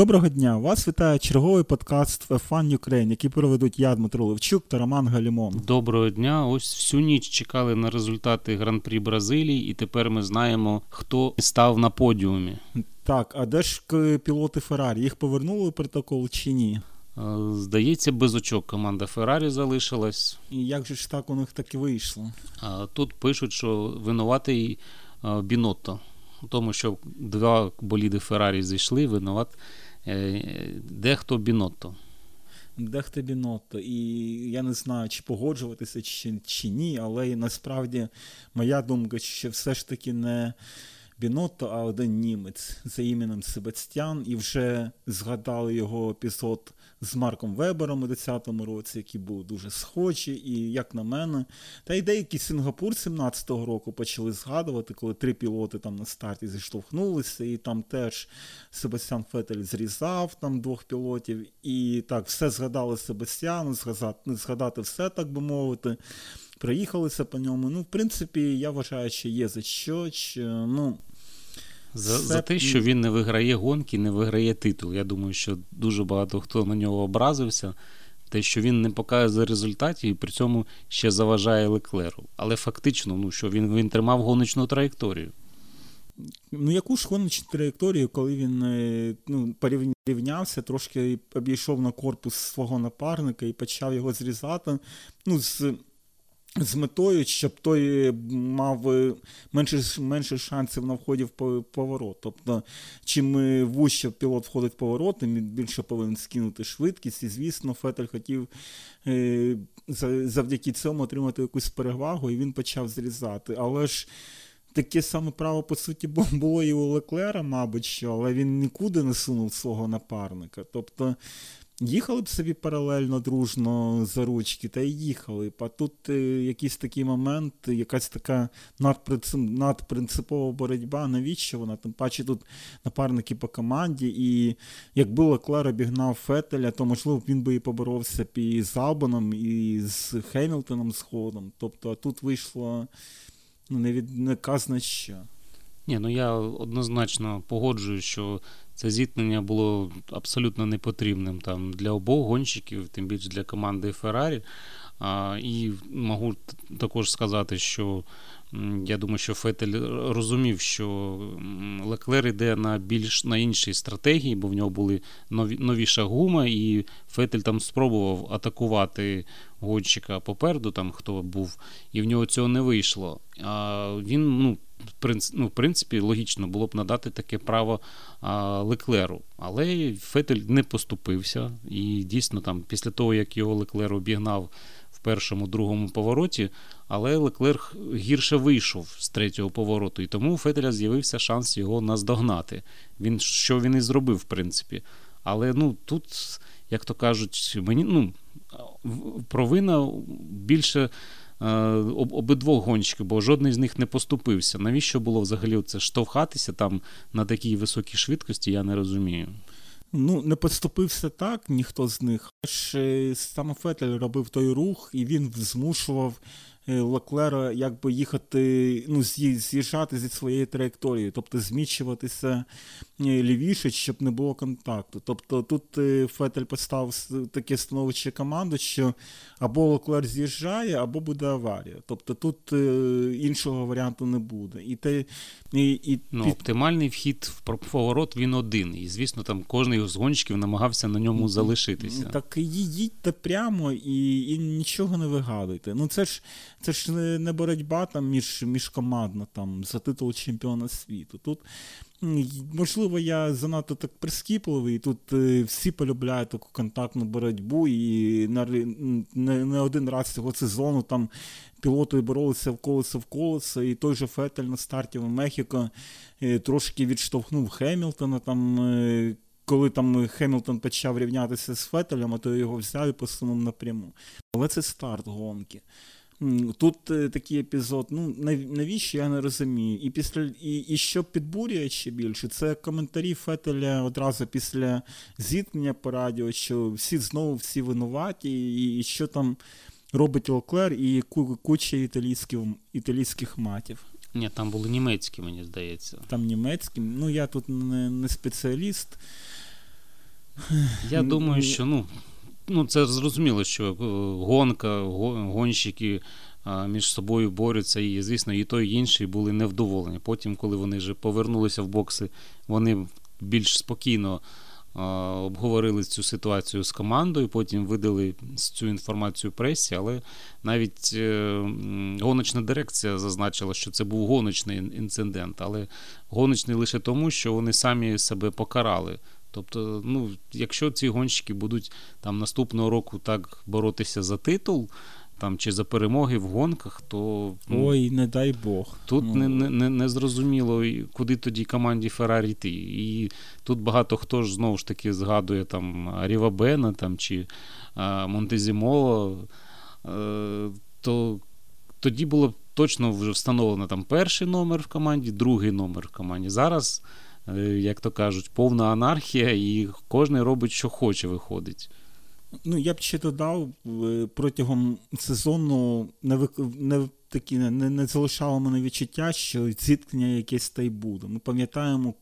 Доброго дня! Вас вітає черговий подкаст Fun Ukraine, який проведуть я, Дмитро Левчук та Роман Галімон. Доброго дня! Ось всю ніч чекали на результати гран-прі Бразилії, і тепер ми знаємо, хто став на подіумі. Так, а де ж пілоти Феррарі? Їх повернули в протокол чи ні? Здається, без очок команда Феррарі залишилась. І як же ж так у них так і вийшло? Тут пишуть, що винуватий Бінотто. Тому що два боліди Феррарі зійшли, винуват дехто Бінотто. Дехто Бінотто. І я не знаю, чи погоджуватися чи, чи ні, але насправді моя думка, що все ж таки не. Бінотто, а один німець за іменем Себастьян, і вже згадали його епізод з Марком Вебером у 10-му році, який був дуже схожий, і як на мене, та й деякі Сінгапур 17-го року почали згадувати, коли три пілоти там на старті зіштовхнулися, і там теж Себастьян Фетель зрізав там двох пілотів, і так, все згадали Себастьяну, згадати, згадати все, так би мовити. Проїхалися по ньому. Ну, в принципі, я вважаю, що є за що. що ну, за за те, що він не виграє гонки, не виграє титул. Я думаю, що дуже багато хто на нього образився. Те, що він не показує результатів і при цьому ще заважає Леклеру. Але фактично, ну що він він тримав гоночну траєкторію. Ну, яку ж гоночну траєкторію, коли він е, ну, порівнявся, трошки обійшов на корпус свого напарника і почав його зрізати. ну, з з метою, щоб той мав е, менше менше шансів на вході в поворот. Тобто, чим е, вуще пілот входить в поворот, тим він більше повинен скинути швидкість. І, звісно, Фетель хотів е, завдяки цьому отримати якусь перевагу, і він почав зрізати. Але ж таке саме право, по суті, було і у Леклера, мабуть, що, але він нікуди не сунув свого напарника. Тобто Їхали б собі паралельно, дружно за ручки, та й їхали. А тут е, якийсь такий момент, якась така надпринципова боротьба. Навіщо вона? Тим паче тут напарники по команді, і якби Леклер обігнав Фетеля, то можливо він би і поборовся б і з Албаном, і з Хемілтоном згодом. Тобто, а тут вийшло ну, не від не казна що. Ні, ну я однозначно погоджую, що це зіткнення було абсолютно непотрібним там для обох гонщиків, тим більше для команди Феррарі. І можу також сказати, що я думаю, що Фетель розумів, що Леклер йде на більш на іншій стратегії, бо в нього були нові, новіша гума, і Фетель там спробував атакувати гонщика попереду, там хто був, і в нього цього не вийшло. А Він, ну, ну, в принципі, логічно було б надати таке право а, Леклеру. Але Фетель не поступився. І дійсно, там, після того, як його Леклер обігнав в першому, другому повороті, але Леклер гірше вийшов з третього повороту. І тому у Фетеля з'явився шанс його наздогнати. Він, Що він і зробив, в принципі. Але ну, тут, як то кажуть, мені ну, провина більше. Е, обидвох гонщиків, бо жодний з них не поступився. Навіщо було взагалі це штовхатися там на такій високій швидкості, я не розумію. Ну, не поступився так, ніхто з них. Аж е, саме Фетель робив той рух, і він змушував Леклера якби їхати, ну, з'їжджати зі своєї траєкторії, тобто зміщуватися е, лівіше, щоб не було контакту. Тобто тут е, Фетель поставив таке становище команди, що або Леклер з'їжджає, або буде аварія. Тобто тут іншого варіанту не буде. І те, і, і, ну, Оптимальний вхід в поворот він один. І, звісно, там кожен з гонщиків намагався на ньому залишитися. Так їдьте прямо і і нічого не вигадуйте. Ну це ж це ж не боротьба там між міжкомандна там за титул чемпіона світу. Тут можливо я занадто так прискіпливий. Тут е, всі полюбляють таку контактну боротьбу, і на не, не один раз цього сезону там пілоти боролися в колесо в колесо, і той же Фетель на старті в Мехіко е, трошки відштовхнув Хемілтона там. Е, коли там Хемілтон почав рівнятися з Фетелем, а то його взяв і посунув напряму. Але це старт гонки. Тут е, такий епізод, ну навіщо я не розумію. І після і, і що підбурює ще більше, це коментарі Фетеля одразу після зіткнення по радіо, що всі знову всі винуваті, і, і що там робить Леклер і куча італійських італійських матів. Ні, там були німецькі, мені здається. Там німецькі. Ну я тут не, не спеціаліст. Я думаю, що ну, ну це зрозуміло, що е, гонка, гонщики між собою борються, і, звісно, і той, і інший були невдоволені. Потім, коли вони вже повернулися в бокси, вони більш спокійно обговорили цю ситуацію з командою, потім видали цю інформацію пресі, але навіть е, гоночна дирекція зазначила, що це був гоночний інцидент, але гоночний лише тому, що вони самі себе покарали. Тобто, ну, якщо ці гонщики будуть там наступного року так боротися за титул, там чи за перемоги в гонках, то ну, ой, не дай Бог. Тут ну. не не, не зрозуміло, куди тоді команді Феррарі йти. І тут багато хто ж знову ж таки згадує там Рівабена там, чи а, Монтезімоло, а, то тоді було точно вже встановлено там перший номер в команді, другий номер в команді. Зараз, е, як то кажуть, повна анархія, і кожен робить, що хоче, виходить. Ну, я б ще додав, е, протягом сезону не не, такі, не, не залишало мене відчуття, що зіткнення якесь та й буде. Ми пам'ятаємо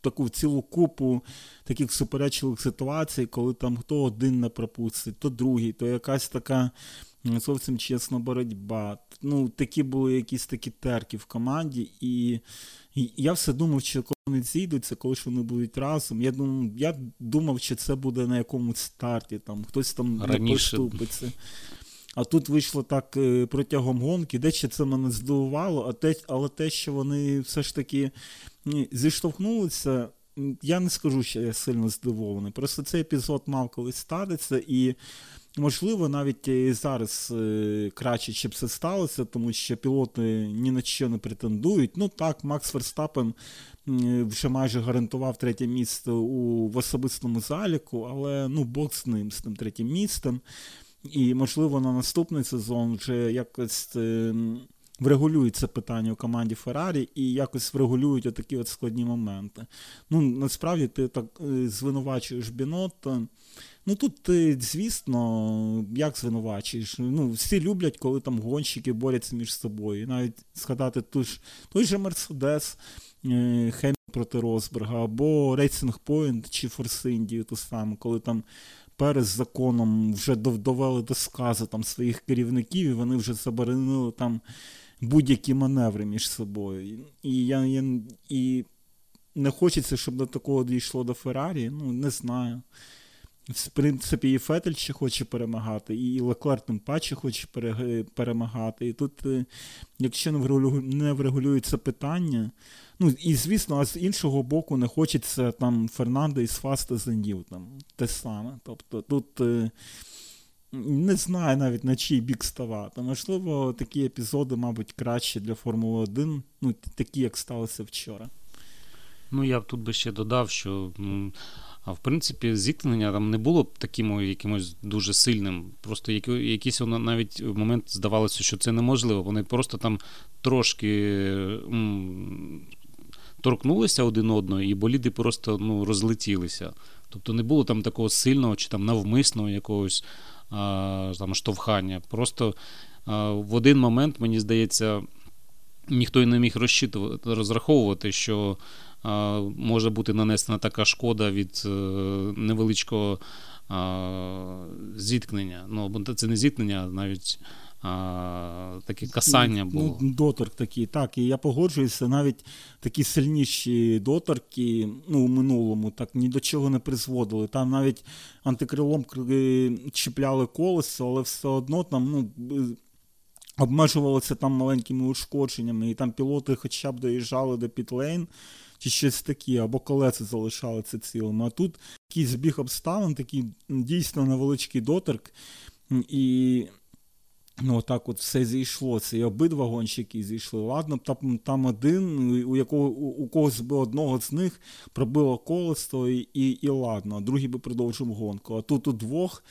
таку цілу купу таких суперечливих ситуацій, коли там хто один не пропустить, то другий, то якась така зовсім чесна боротьба. Ну, Такі були якісь такі терки в команді, і, і я все думав, що коли вони зійдуться, коли ж вони будуть разом. Я думав, я думав, що це буде на якомусь старті, там хтось там не поступиться. А тут вийшло так е, протягом гонки, дещо це мене здивувало, а те, але те, що вони все ж таки зіштовхнулися, я не скажу, що я сильно здивований. Просто цей епізод мав колись статися, і можливо навіть і зараз е, краще, щоб це сталося, тому що пілоти ні на що не претендують. Ну так, Макс Верстапен вже майже гарантував третє місце у в особистому заліку, але ну Бог з ним з тим третім місцем. І, можливо, на наступний сезон вже якось врегулюють питання у команді Феррарі і якось врегулюють отакі от складні моменти. Ну, насправді ти так е, звинувачуєш Бінотто. Ну тут ти, звісно, як звинувачуєш? Ну, всі люблять, коли там гонщики борються між собою. Навіть згадати той, ж, той же Мерседес, е, Хемі проти Росберга, або Racing Point чи Форс Індію, ту саму, коли там перед загоном вже довели до сказу там своїх керівників, і вони вже заборонили там будь-які маневри між собою. І я, я і не хочеться, щоб до такого дійшло до Феррарі. Ну, не знаю. В принципі, і Фетель ще хоче перемагати, і Леклер тим паче хоче перемагати. І тут, е, якщо не врегулюється питання, ну і звісно, а з іншого боку, не хочеться там Фернандо із Фаста Зендів, там те саме. Тобто тут е, не знаю навіть на чий бік ставати. Можливо, такі епізоди, мабуть, краще для Формули 1, ну, такі, як сталося вчора. Ну, я б тут би ще додав, що. А в принципі, зіткнення там не було б таким якимось дуже сильним. Просто якийсь навіть момент здавалося, що це неможливо. Вони просто там трошки торкнулися один одного, і боліди просто ну, розлетілися. Тобто не було там такого сильного чи там навмисного якогось там штовхання. Просто в один момент, мені здається, ніхто і не міг розчитувати, розраховувати, що може бути нанесена така шкода від е, невеличкого зіткнення. Ну, це не зіткнення, а навіть. Таке касання ну, було. Ну, Доторк такий, так. І я погоджуюся, навіть такі сильніші доторки ну, у минулому так ні до чого не призводили. Там навіть антикрилом чіпляли колесо, але все одно там ну, обмежувалося там маленькими ушкодженнями, і там пілоти хоча б доїжджали до Пітлейн чи щось таке, або колеса залишалися цілими. А тут якийсь збіг обставин, такий дійсно невеличкий доторк. І ну, так от все зійшлося. І обидва гонщики зійшли. Ладно, там там один, у якого у, у когось би одного з них пробило колесо, і, і, і ладно, а другий би продовжив гонку. А тут у двох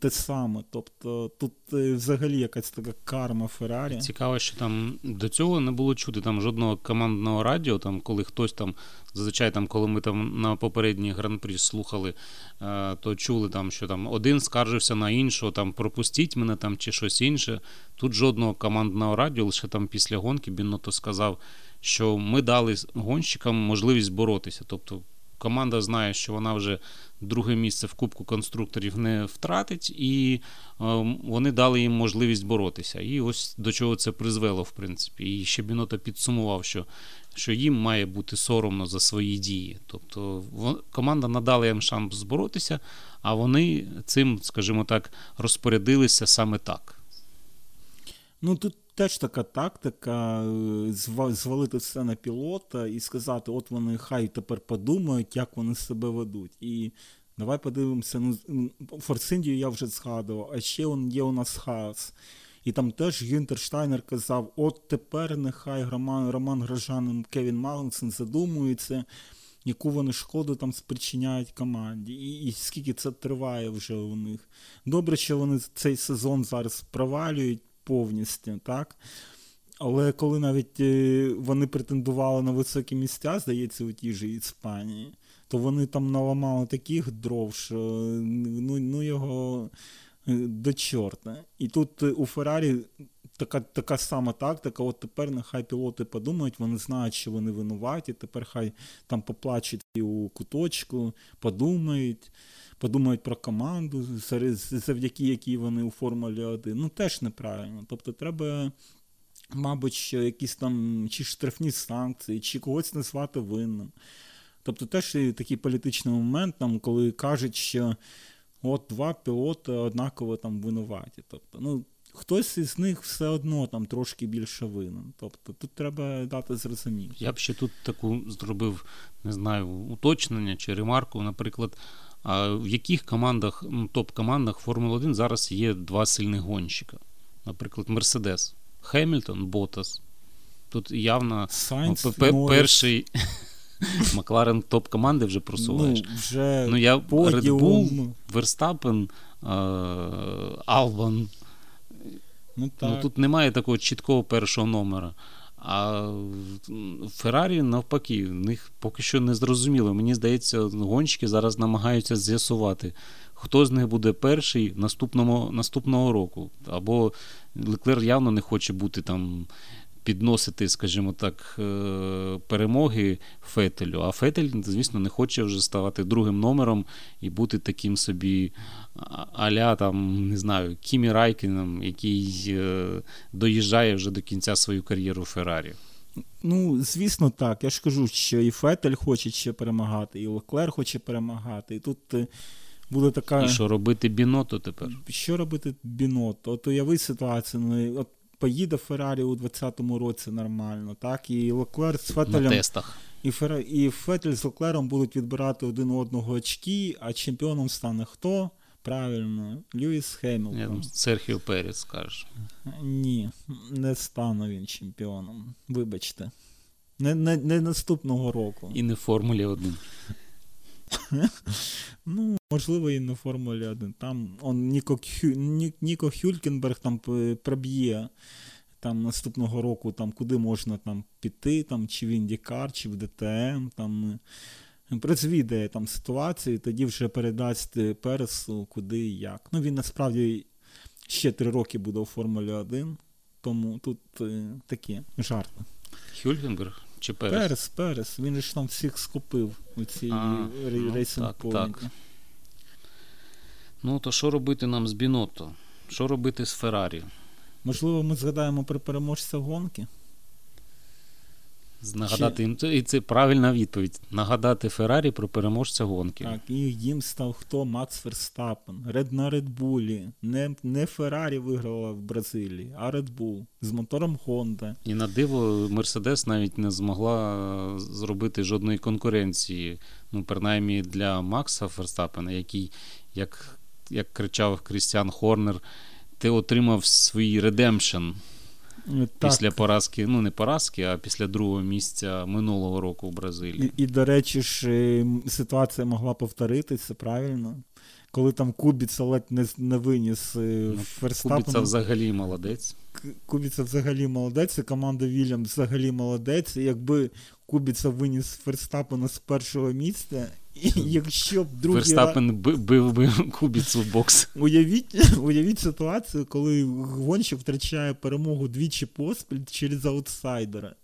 те саме. Тобто тут е, взагалі якась така карма Феррарі. Цікаво, що там до цього не було чути там жодного командного радіо, там коли хтось там, зазвичай там, коли ми там на попередній гран-прі слухали, е, то чули там, що там один скаржився на іншого, там пропустіть мене там чи щось інше. Тут жодного командного радіо, лише там після гонки Бінното сказав, що ми дали гонщикам можливість боротися. Тобто команда знає, що вона вже друге місце в Кубку конструкторів не втратить, і е, вони дали їм можливість боротися. І ось до чого це призвело, в принципі. І ще Бінота підсумував, що що їм має бути соромно за свої дії. Тобто команда надала їм шанс зборотися, а вони цим, скажімо так, розпорядилися саме так. Ну тут теж така тактика е, звалити все на пілота і сказати, от вони хай тепер подумають, як вони себе ведуть. І давай подивимося, ну Форсиндію я вже згадував, а ще он є у нас Хаас. І там теж Гюнтер казав: от тепер нехай Роман Роман Грожан, Кевін Магнусен задумується, яку вони шкоду там спричиняють команді. І, і скільки це триває вже у них. Добре, що вони цей сезон зараз провалюють повністю, так? Але коли навіть е, вони претендували на високі місця, здається, у тій же Іспанії, то вони там наламали таких дров, що ну, ну його е, до чорта. І тут е, у Феррарі така така сама тактика. От тепер нехай пілоти подумають, вони знають, що вони винуваті, тепер хай там поплачуть у куточку, подумають подумають про команду, завдяки якій вони у Формулі 1. Ну теж неправильно. Тобто треба, мабуть, якісь там чи штрафні санкції, чи когось назвати винним. Тобто теж такий політичний момент, там, коли кажуть, що от два пілоти однаково там винуваті. Тобто, ну, Хтось із них все одно там трошки більше винен. Тобто тут треба дати зрозуміти. Я б ще тут таку зробив, не знаю, уточнення чи ремарку, наприклад. А в яких командах, ну, топ-командах Формули 1 зараз є два сильних гонщика? Наприклад, Мерседес, Хемільтон, Ботас. Тут явно Сайнс, ну, перший Макларен топ команди вже просуваєш. Ну, вже ну я Red Bull, Верстапен, Албан. Ну, так. ну, Тут немає такого чіткого першого номера. А Феррарі, навпаки, в них поки що не зрозуміло. Мені здається, гонщики зараз намагаються з'ясувати, хто з них буде перший наступного наступного року. Або Леклер явно не хоче бути там підносити, скажімо так, е, перемоги Фетелю. А Фетель, звісно, не хоче вже ставати другим номером і бути таким собі а-ля там, не знаю, Кімі Райкіном, який е, доїжджає вже до кінця свою кар'єру Феррарі. Ну, звісно, так. Я ж кажу, що і Фетель хоче ще перемагати, і Леклер хоче перемагати. І тут е, буде така. І що робити Біноту тепер? Що робити Біноту? От уяви ситуацію. Ну, от поїде Феррарі у 2020 році нормально, так? І Леклер з Фетелем. І Фер... і Фетель з Леклером будуть відбирати один одного очки, а чемпіоном стане хто? Правильно, Льюіс Хемілтон. Серхіо Перес скажеш. Ні, не стане він чемпіоном. Вибачте. Не не, не наступного року. І не в Формулі 1. Ну, можливо, і на Формулі 1. Там он Ніко Хю... Ніко Хюлькенберг там проб'є там наступного року, там куди можна там піти, там, чи в Індікар, чи в ДТМ. там Призвідає там ситуацію, тоді вже передасть Пересу, куди і як. Ну, він насправді ще три роки буде у Формулі 1, тому тут е, такі жарти. Хюльгенберг чи Перес? Перес, Перес. Він ж там всіх скупив у цій рейсинг ну, так, так. Ну, то що робити нам з Бінотто? Що робити з Феррарі? Можливо, ми згадаємо про переможця гонки. Нагадати їм і це правильна відповідь. Нагадати Феррарі про переможця гонки. Так, і їм став хто? Макс Ферстапен. Ред на Редбулі. Не не Феррарі виграла в Бразилії, а Редбул з мотором Honda. І на диво Мерседес навіть не змогла зробити жодної конкуренції. Ну, принаймні для Макса Ферстапена, який, як як кричав Крістіан Хорнер, ти отримав свій redemption. Так. Після поразки, ну не поразки, а після другого місця минулого року в Бразилії. І, і до речі, ж ситуація могла повторитися правильно. Коли там Кубіца ледь не не виніс е, ну, Ферстапен. Кубіца взагалі молодець. Кубіца взагалі молодець, і команда Вільям взагалі молодець. І якби Кубіца виніс Ферстапена з першого місця, і якщо б другий Верстапен бив би Кубіцу в бокс. Уявіть уявіть ситуацію, коли гонщик втрачає перемогу двічі поспіль через аутсайдера.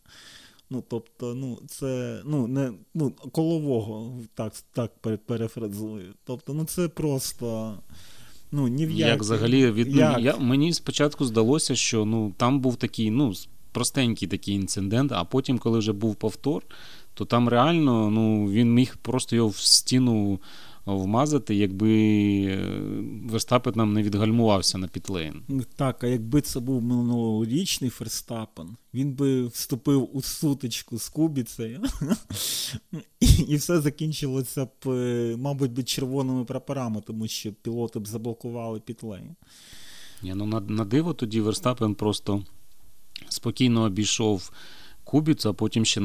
Ну, тобто, ну, це ну, не ну, колового, так так перефразую. Тобто, ну це просто. Ну, ні в як. Як взагалі від як? Я, мені спочатку здалося, що ну, там був такий, ну, простенький такий інцидент, а потім, коли вже був повтор, то там реально ну, він міг просто його в стіну вмазати, якби е, Верстапен нам не відгальмувався на пітлейн. Так, а якби це був минулорічний Ферстапен, він би вступив у сутичку з Кубіцею, і все закінчилося б, е, мабуть, би червоними прапорами, тому що пілоти б заблокували пітлейн. Ні, ну на, на диво тоді Верстапен просто спокійно обійшов. Кубіца, а потім ще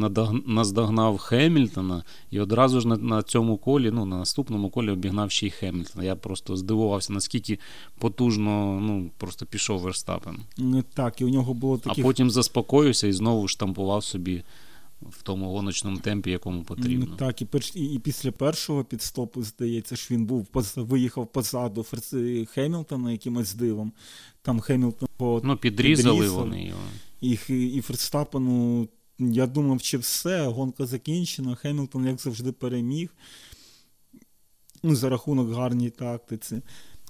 наздогнав Хемільтона, і одразу ж на на цьому колі, ну, на наступному колі обігнав ще й Хемільтона. Я просто здивувався, наскільки потужно ну, просто пішов Верстапен. Так, і у нього було таке. А потім заспокоївся і знову штампував собі. В тому гоночному темпі, якому потрібно. Так, і перш, і, і після першого підстопу, здається, що він був виїхав позаду Хемілтона якимось дивом. Там Хемілтон по ну, підрізали підрізав. вони його. І і Ферстапену, я думав, чи все, гонка закінчена. Хемілтон, як завжди, переміг. Ну, За рахунок гарній тактиці.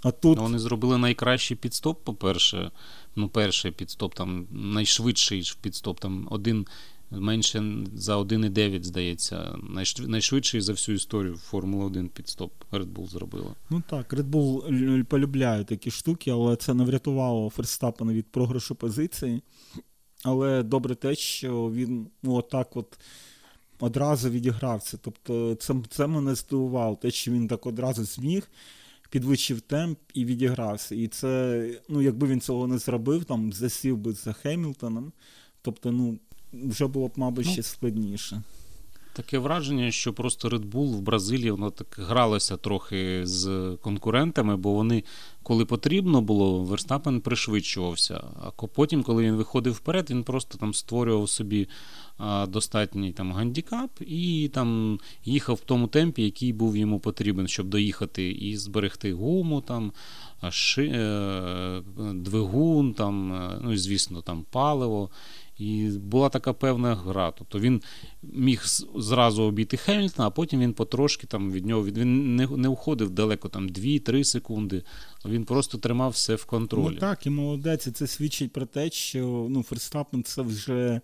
А тут... Ну, Вони зробили найкращий підстоп, по-перше. Ну, перший підстоп, там найшвидший підстоп, там один менше за 1,9, здається. Найшвидший за всю історію Формула 1 підстоп Red Bull зробила. Ну так, Red Bull полюбляє такі штуки, але це не врятувало Ферстапена від програшу позиції. Але добре те, що він ну, отак от одразу відігрався. Тобто це це мене здивувало, те, що він так одразу зміг, підвищив темп і відігрався. І це, ну, якби він цього не зробив, там засів би за Хемілтоном. Тобто, ну, вже було б, мабуть, ну, ще складніше. Таке враження, що просто Red Bull в Бразилії воно так гралося трохи з конкурентами, бо вони, коли потрібно було, Верстапен пришвидшувався. А потім, коли він виходив вперед, він просто там створював собі достатній там гандікап і там їхав в тому темпі, який був йому потрібен, щоб доїхати і зберегти гуму, там, ши, е, двигун, там, е, ну і звісно, там паливо. І була така певна гра. Тобто він міг зразу обійти Хемільтона, а потім він потрошки там від нього він не не уходив далеко, там 2-3 секунди. Він просто тримав все в контролі. Ну Так, і молодець. Це свідчить про те, що ну, Ферстапен це вже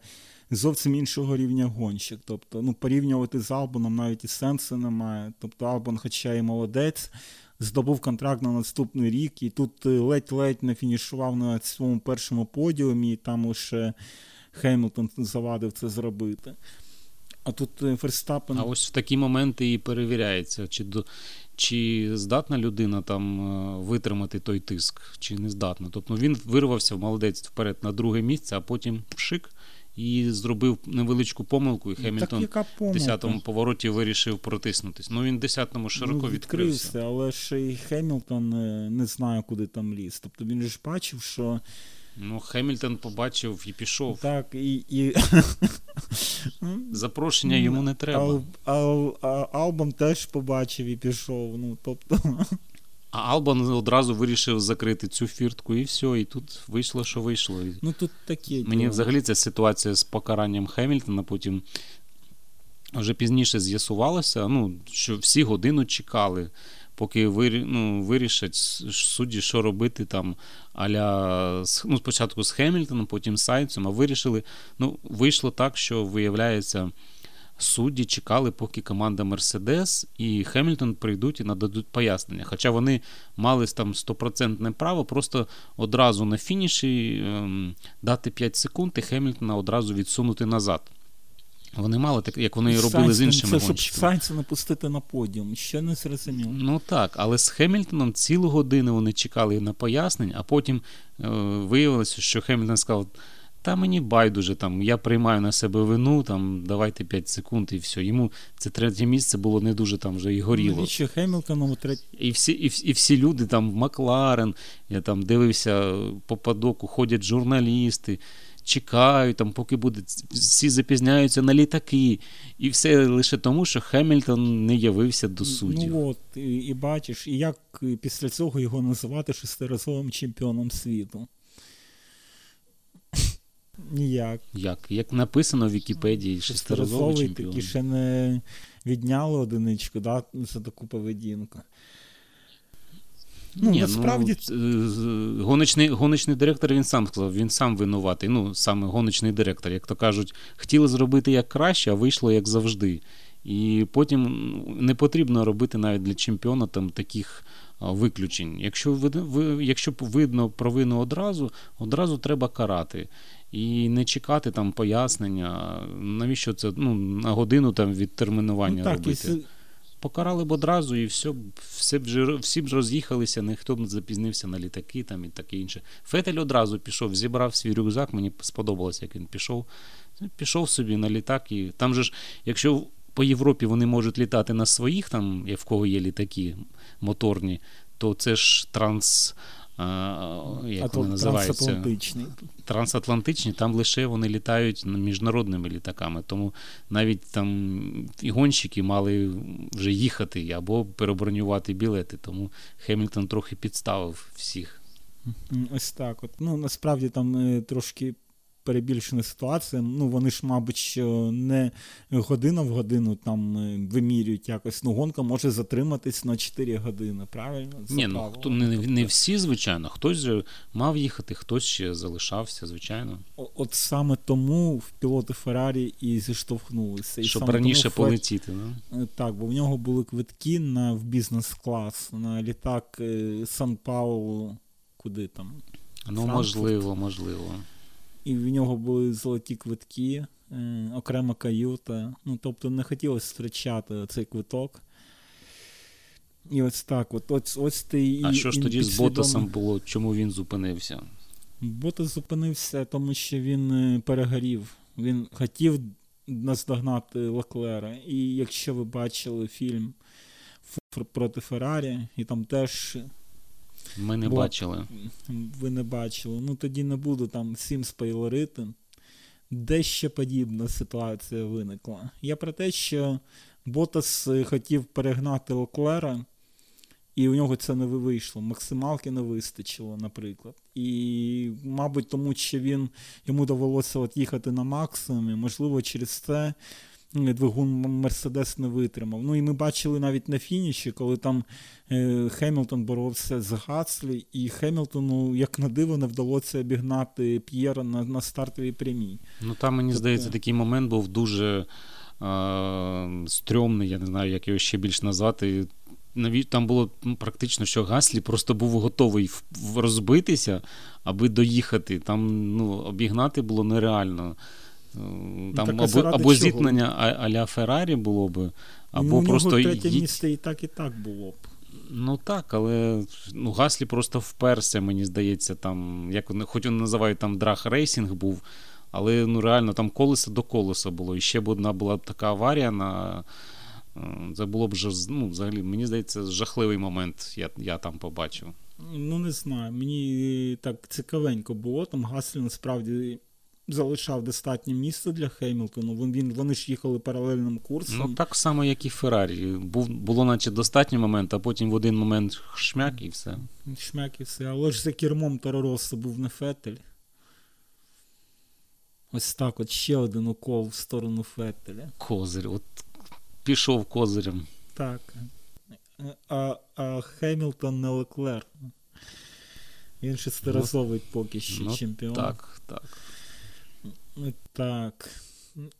зовсім іншого рівня гонщик. Тобто, ну, порівнювати з Албоном навіть і сенсу немає. Тобто Албон, хоча і молодець. Здобув контракт на наступний рік, і тут ледь-ледь не фінішував на своєму першому подіумі, і там лише Хеймлтон завадив це зробити. А тут Ферстапен. А ось в такі моменти і перевіряється, чи чи здатна людина там е, витримати той тиск, чи не здатна. Тобто він вирвався молодець вперед на друге місце, а потім пшик і зробив невеличку помилку, і Хемільтон в 10-му повороті вирішив протиснутись. Ну він в 10-му широко ну, відкрився. відкрився. Але ще й Хемілтон е, не знає, куди там ліз. Тобто він ж бачив, що. Ну, Хемільтон побачив і пішов. Так, і. і... Запрошення йому не треба. А, а, а Албан теж побачив і пішов. ну, тобто... А Албан одразу вирішив закрити цю фіртку, і все, і тут вийшло, що вийшло. Ну, тут таке Мені діло. взагалі ця ситуація з покаранням Хемільтона потім вже пізніше з'ясувалося, ну, що всі годину чекали поки ну, вирішать судді, що робити там аля ну, спочатку з Хемільтоном, потім з Сайцем, а вирішили. Ну, вийшло так, що виявляється. Судді чекали, поки команда Мерседес і Хемільтон прийдуть і нададуть пояснення. Хоча вони мали там стопроцентне право просто одразу на фініші ем, дати 5 секунд і Хемільтона одразу відсунути назад. Вони мали так, як вони і робили з іншими це, щоб Сайнса напустити на подіум, ще не зрозуміло. Ну так, але з Хемільтоном цілу годину вони чекали на пояснень, а потім е, виявилося, що Хемільтон сказав: та мені байдуже, там, я приймаю на себе вину, там, давайте 5 секунд і все. Йому це третє місце було не дуже там вже і горіло. Навіщо Хемілтону третє? І всі і, і всі люди там Макларен, я там дивився по падоку, ходять журналісти чекають, там, поки буде, всі запізняються на літаки. І все лише тому, що Хемільтон не явився до суддів. Ну от, і, і бачиш, і як після цього його називати шестиразовим чемпіоном світу. Ніяк. Як Як написано в Вікіпедії, шестиразовий чемпіон. такі ще не відняли одиничку да, за таку поведінку. Ну, Ні, насправді... ну, гоночний гоночний директор він сам сказав, він сам винуватий. Ну, саме гоночний директор, як то кажуть, хотіли зробити як краще, а вийшло як завжди. І потім не потрібно робити навіть для чемпіона там таких виключень. Якщо ви, якщо видно провину одразу, одразу треба карати. І не чекати там пояснення, навіщо це ну, на годину там відтермінування ну, так, робити. Покарали б одразу, і все, все б всі б роз'їхалися, ніхто б не запізнився на літаки там і таке інше. Фетель одразу пішов, зібрав свій рюкзак, мені сподобалось, як він пішов. Пішов собі на літак, і там же ж, якщо по Європі вони можуть літати на своїх, там, в кого є літаки моторні, то це ж транс. Як вони називаються? Трансатлантичні. Трансатлантичні, там лише вони літають міжнародними літаками. Тому навіть там і гонщики мали вже їхати або перебронювати білети. Тому Хемільтон трохи підставив всіх. Ось так. От. Ну, Насправді там е, трошки перебільшена ситуація. Ну, вони ж, мабуть, не година в годину там е, вимірюють якось. Ну, гонка може затриматись на 4 години, правильно? Ні, ну хто не, не тобто всі, звичайно. Хтось же мав їхати, хтось ще залишався, звичайно. От саме тому в пілоти Феррарі і зіштовхнулися. Щоб саме раніше тому полетіти, да? Е, так, бо в нього були квитки на в бізнес-клас, на літак е, Сан Паулу, куди там. Ну, Франкфурт. можливо, можливо і в нього були золоті квитки, е, окрема каюта. Ну, тобто не хотілося втрачати цей квиток. І ось так. от, ось, ось ти А що ж тоді з Ботасом було? Чому він зупинився? Ботас зупинився, тому що він е, перегорів. Він хотів наздогнати Леклера. І якщо ви бачили фільм проти Феррарі, і там теж ми не Бо бачили. Ви не бачили. Ну тоді не буду там всім спойлерити. Дещо подібна ситуація виникла. Я про те, що Ботас хотів перегнати Леклера, і у нього це не вийшло. Максималки не вистачило, наприклад. І, мабуть, тому що він йому довелося от їхати на максимумі, можливо, через це двигун Мерседес не витримав. Ну і ми бачили навіть на фініші, коли там е, Хемілтон боровся з Гаслі, і Хемілтону, як на диво, не вдалося обігнати П'єра на на стартовій прямій. Ну там, мені тобто... здається, такий момент був дуже е, стрьомний, я не знаю, як його ще більш назвати. Там було практично, що Гаслі просто був готовий розбитися, аби доїхати. Там ну, обігнати було нереально. Там або або зіткнення а-ля Феррарі було б, або ну, просто. третє їдь... місце і так, і так було б. Ну так, але ну, Гаслі просто вперся, мені здається, там, як вони, хоч вони називають там drag racing був, але ну реально там колесо до колеса було. І ще б одна була б така аварія на. Е, це було б ну, взагалі, мені здається, жахливий момент я я там побачив. Ну, не знаю. Мені так цікавенько було. Там Гаслі насправді залишав достатнє місце для Хеймлтону. Він, Вони ж їхали паралельним курсом. Ну, так само, як і Феррарі. Був, Було, наче, достатній момент, а потім в один момент шмяк і все. Шмяк і все. Але ж за кермом Таророса був не Фетель. Ось так от ще один укол в сторону Фетеля. Козир. От пішов козирем. Так. А а Хемілтон не Леклер. Він шестиразовий ну, поки що ну, чемпіон. Так, так. Так.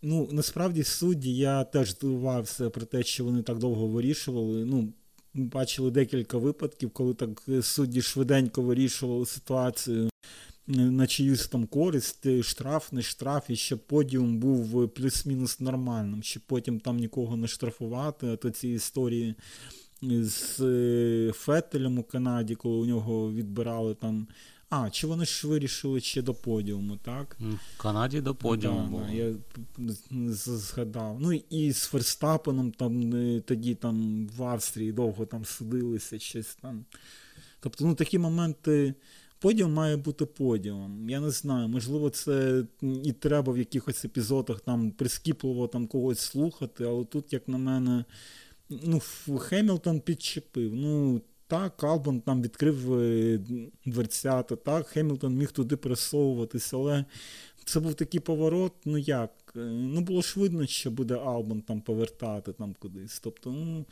Ну, насправді судді я теж здивувався про те, що вони так довго вирішували. Ну, ми бачили декілька випадків, коли так судді швиденько вирішували ситуацію на чиюсь там користь, штраф, не штраф, і щоб подіум був плюс-мінус нормальним, щоб потім там нікого не штрафувати, а то ці історії з е, Фетелем у Канаді, коли у нього відбирали там а, чи вони ж вирішили ще до подіуму, так? В Канаді до подіуму. Да, Я згадав. Ну і з Ферстапеном там е, тоді там в Австрії довго там судилися щось там. Тобто, ну такі моменти. Подіум має бути подіумом. Я не знаю, можливо, це і треба в якихось епізодах там прискіпливо там когось слухати, але тут, як на мене, ну, Хемілтон підчепив. Ну, так, Албан там відкрив е, дверцята, так, Хемілтон міг туди пересовуватись, але це був такий поворот, ну як? Е, ну було ж видно, що буде Албан там повертати там кудись. Тобто, ну.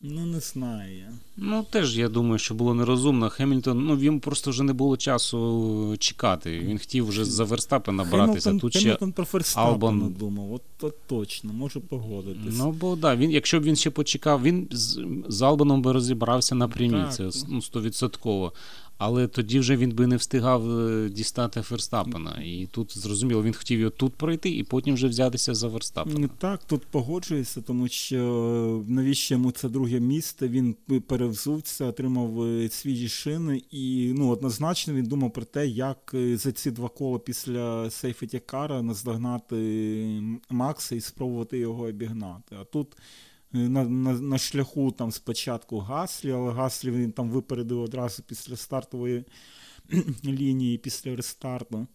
Ну, не знаю. Ну, теж я думаю, що було нерозумно. Хемільтон, ну він просто вже не було часу чекати. Він хотів вже за Верстапа набратися. Хемілтон, Тут Хемілтон ще про Ферстапена Албан... думав, от, от точно, можу погодитись. Ну, бо да, він, якщо б він ще почекав, він з, з Албаном би розібрався напрямі. це ну, стовідсотково. Але тоді вже він би не встигав е, дістати Ферстапена. І тут зрозуміло, він хотів його тут пройти і потім вже взятися за Верстапена. Так, тут погоджується, тому що навіщо йому це друге місце? Він перевзувся, отримав е, свіжі шини, і ну, однозначно він думав про те, як е, за ці два кола після Сейфеті Кара наздогнати Макса і спробувати його обігнати. А тут на на, на шляху там спочатку Гаслі, але Гаслі він там випередив одразу після стартової лінії, після рестарту.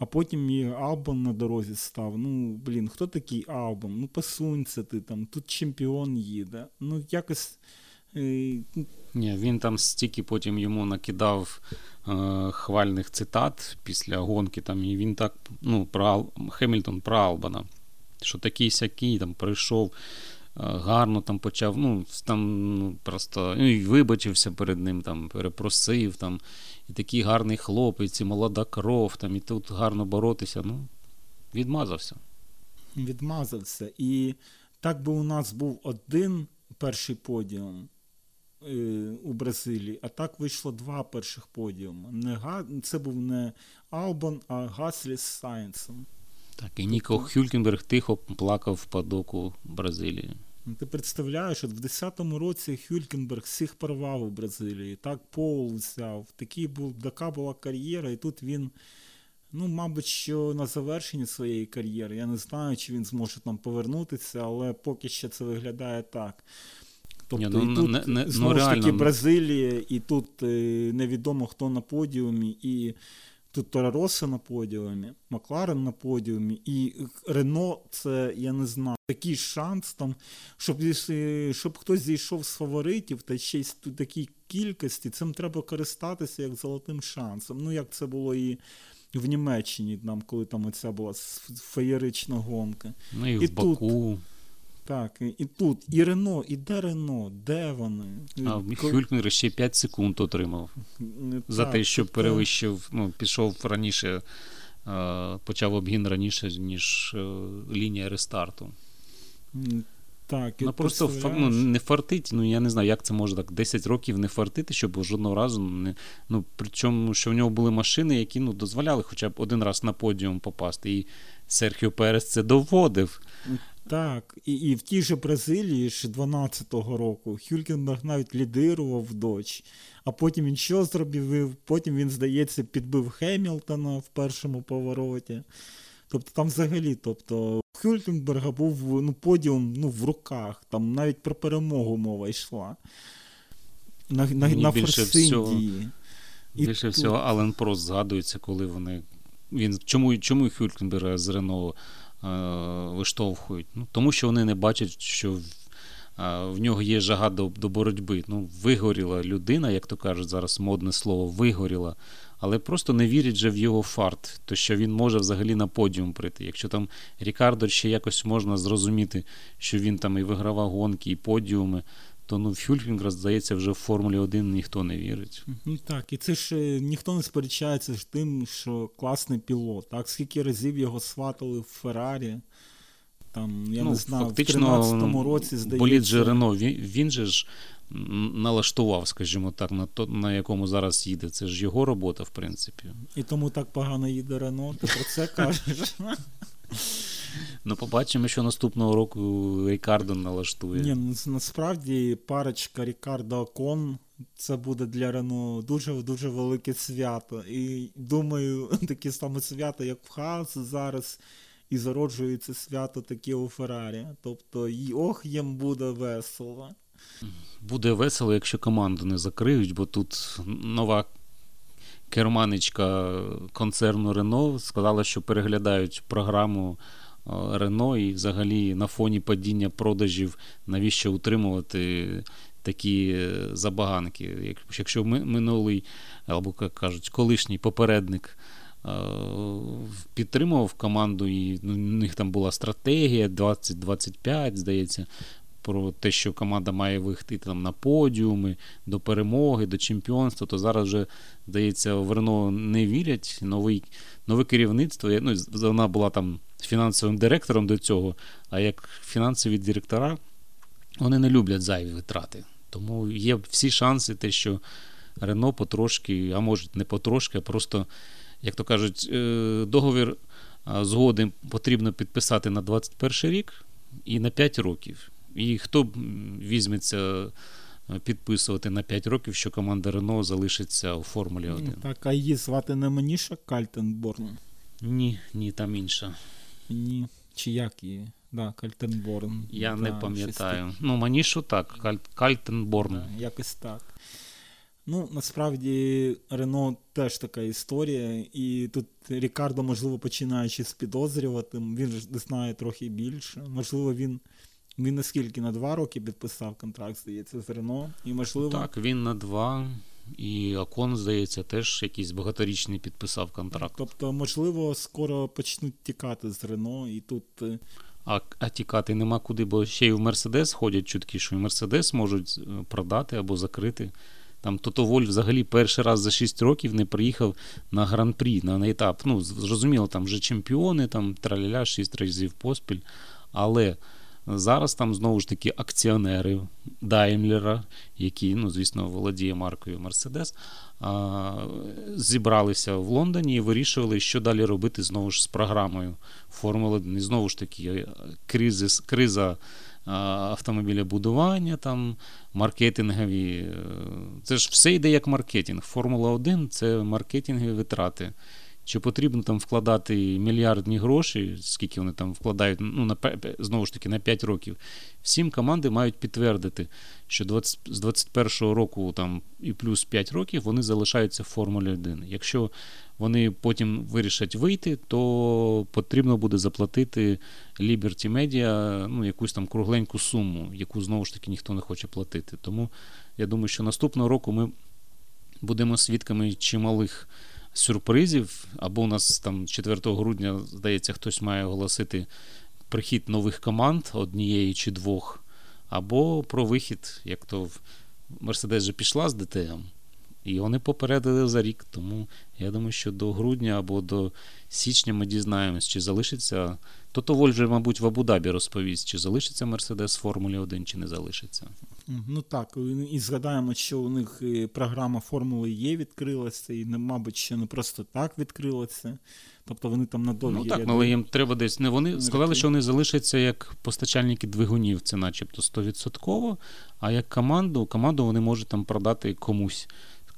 А потім і Албан на дорозі став. Ну, блін, хто такий Албан? Ну, посунься ти там, тут чемпіон їде. Ну, якось. Е, Ні, Він там стільки потім йому накидав е, хвальних цитат після гонки, там, і він так, ну, про Хемільтон про Албана, що такий сякий там прийшов гарно там почав. ну, там ну, просто ну, і вибачився перед ним, там, перепросив, там, і такий гарний хлопець, і молода кров, там, і тут гарно боротися. ну, Відмазався. Відмазався. І так би у нас був один перший подіум. Е, у Бразилії, а так вийшло два перших подіуми. Не Це був не Албан, а Гаслі з Сайнсом. Так, і Ніко тобто... Хюлькенберг тихо плакав в падоку Бразилії. Ну, ти представляєш, от в 10-му році Хюлькенберг всіх порвав у Бразилії. Так Пол взяв. Такий був, така була кар'єра, і тут він, ну, мабуть, що на завершенні своєї кар'єри. Я не знаю, чи він зможе там повернутися, але поки що це виглядає так. Тобто Ні, ну, і тут, не, не, ну, знову ну, ж таки, Бразилія, і тут е, невідомо хто на подіумі, і Тут Торароса на подіумі, Макларен на подіумі, і Рено це, я не знаю, такий шанс, там, щоб щоб хтось зійшов з фаворитів та ще й з такій кількості, цим треба користатися як золотим шансом. Ну, як це було і в Німеччині, там, коли там оця була феєрична гонка. Ну і, і в Баку. Так, і тут, і Рено, і де Рено, де вони? А Хюлькнер ще 5 секунд отримав так, за те, що тобто... перевищив, ну, пішов раніше, почав обгін раніше, ніж е, лінія рестарту. Так, ну, просто ну, не фартить, ну я не знаю, як це може так 10 років не фартити, щоб жодного разу не. Ну, причому, що в нього були машини, які ну, дозволяли хоча б один раз на подіум попасти. І Серхіо Перес це доводив. Так, і і в тій же Бразилії ж 12-го року Хюлькенберг навіть лідирував в доч, а потім він що зробив? Потім він, здається, підбив Хемілтона в першому повороті. Тобто там взагалі, тобто, у Хюлькенберга був ну, подіум ну, в руках, там навіть про перемогу мова йшла. На на, на більше всього, більше тут... всього Ален Прост згадується, коли вони. Він Чому чому Хюлькенберга з Рено виштовхують. Ну, Тому що вони не бачать, що в, в нього є жага до до боротьби. Ну, Вигоріла людина, як то кажуть, зараз модне слово, вигоріла. Але просто не вірять же в його фарт, то що він може взагалі на подіум прийти. Якщо там Рікардо ще якось можна зрозуміти, що він там і вигравав гонки, і подіуми, то ну в Хюлькінгра, здається, вже в Формулі 1 ніхто не вірить. Ну Так, і це ж е, ніхто не сперечається з тим, що класний пілот. Так, скільки разів його сватали в Феррарі. Там, я ну, не знаю, фактично, в 13-му році здається. Боліт же Рено, він, він же ж налаштував, скажімо так, на то, на якому зараз їде. Це ж його робота, в принципі. І тому так погано їде Рено, ти про це кажеш. Ну, побачимо, що наступного року Рікардо налаштує. Ні, ну, насправді парочка Рікардо Окон це буде для Рено дуже дуже велике свято. І думаю, таке саме свято, як в Хас зараз, і зароджується свято таке у Феррарі. Тобто, і ох, їм буде весело. Буде весело, якщо команду не закриють, бо тут нова. Керманичка концерну Рено сказала, що переглядають програму Рено і взагалі на фоні падіння продажів, навіщо утримувати такі е, забаганки. Якщо минулий, або як кажуть, колишній попередник підтримував команду, і ну, у них там була стратегія 20-25, здається, про те, що команда має вийти там на подіуми, до перемоги, до чемпіонства, то зараз вже, здається, в Рено не вірять. Новий, Нове керівництво. Ну, Вона була там фінансовим директором до цього, а як фінансові директора, вони не люблять зайві витрати. Тому є всі шанси, те, що Рено потрошки, а може не потрошки, а просто, як то кажуть, е, договір згоди потрібно підписати на 21 рік і на 5 років. І хто візьметься е, підписувати на 5 років, що команда Рено залишиться у Формулі 1? Так, а її звати не Маніша Кальтенборн? Ні, ні, там інша. Ні. Чи як її? Да, Кальтенборн. Я да, не пам'ятаю. Ну, Манішу так, Каль... Кальтенборн. Да, якось так. Ну, насправді, Рено теж така історія, і тут Рікардо, можливо, починаючи з підозрюватиме, він ж знає трохи більше. Можливо, він він наскільки на два роки підписав контракт, здається, з Рено. І можливо. Так, він на два. І Акон, здається, теж якийсь багаторічний підписав контракт. Тобто, можливо, скоро почнуть тікати з Рено, і тут. Е, а а тікати нема куди, бо ще й в Мерседес ходять чутки, що і Мерседес можуть е, продати або закрити. Там Тото Воль взагалі перший раз за 6 років не приїхав на гран-прі, на, на етап. Ну, зрозуміло, там вже чемпіони, там траляля 6 разів поспіль. Але Зараз там знову ж таки акціонери Даймлера, які, ну, звісно, володіє маркою Мерседес, зібралися в Лондоні і вирішували, що далі робити знову ж з програмою Формули 1. І знову ж таки, е, кризис, криза автомобілебудування, там, маркетингові. Е, це ж все йде як маркетинг. Формула 1 це маркетингові витрати. Чи потрібно там вкладати мільярдні гроші, скільки вони там вкладають, ну, на, знову ж таки, на 5 років. Всім команди мають підтвердити, що 20, з 21-го року там і плюс 5 років вони залишаються в Формулі 1. Якщо вони потім вирішать вийти, то потрібно буде заплатити Liberty Media ну, якусь там кругленьку суму, яку знову ж таки ніхто не хоче платити. Тому я думаю, що наступного року ми будемо свідками чималих сюрпризів. Або у нас там 4 грудня, здається, хтось має оголосити прихід нових команд однієї чи двох, або про вихід, як то в Мерседес же пішла з ДТМ. І вони попередили за рік. Тому я думаю, що до грудня або до січня ми дізнаємось, чи залишиться. Тото Воль вже, мабуть, в Абу-Дабі розповість, чи залишиться Мерседес в Формулі 1, чи не залишиться. Ну так, і згадаємо, що у них програма Формули Є відкрилася, і, мабуть, ще не просто так відкрилася. Тобто вони там на довгі Ну так, але їм треба десь. Не вони сказали, що вони залишаться як постачальники двигунів, це начебто 100%, а як команду, команду вони можуть там продати комусь.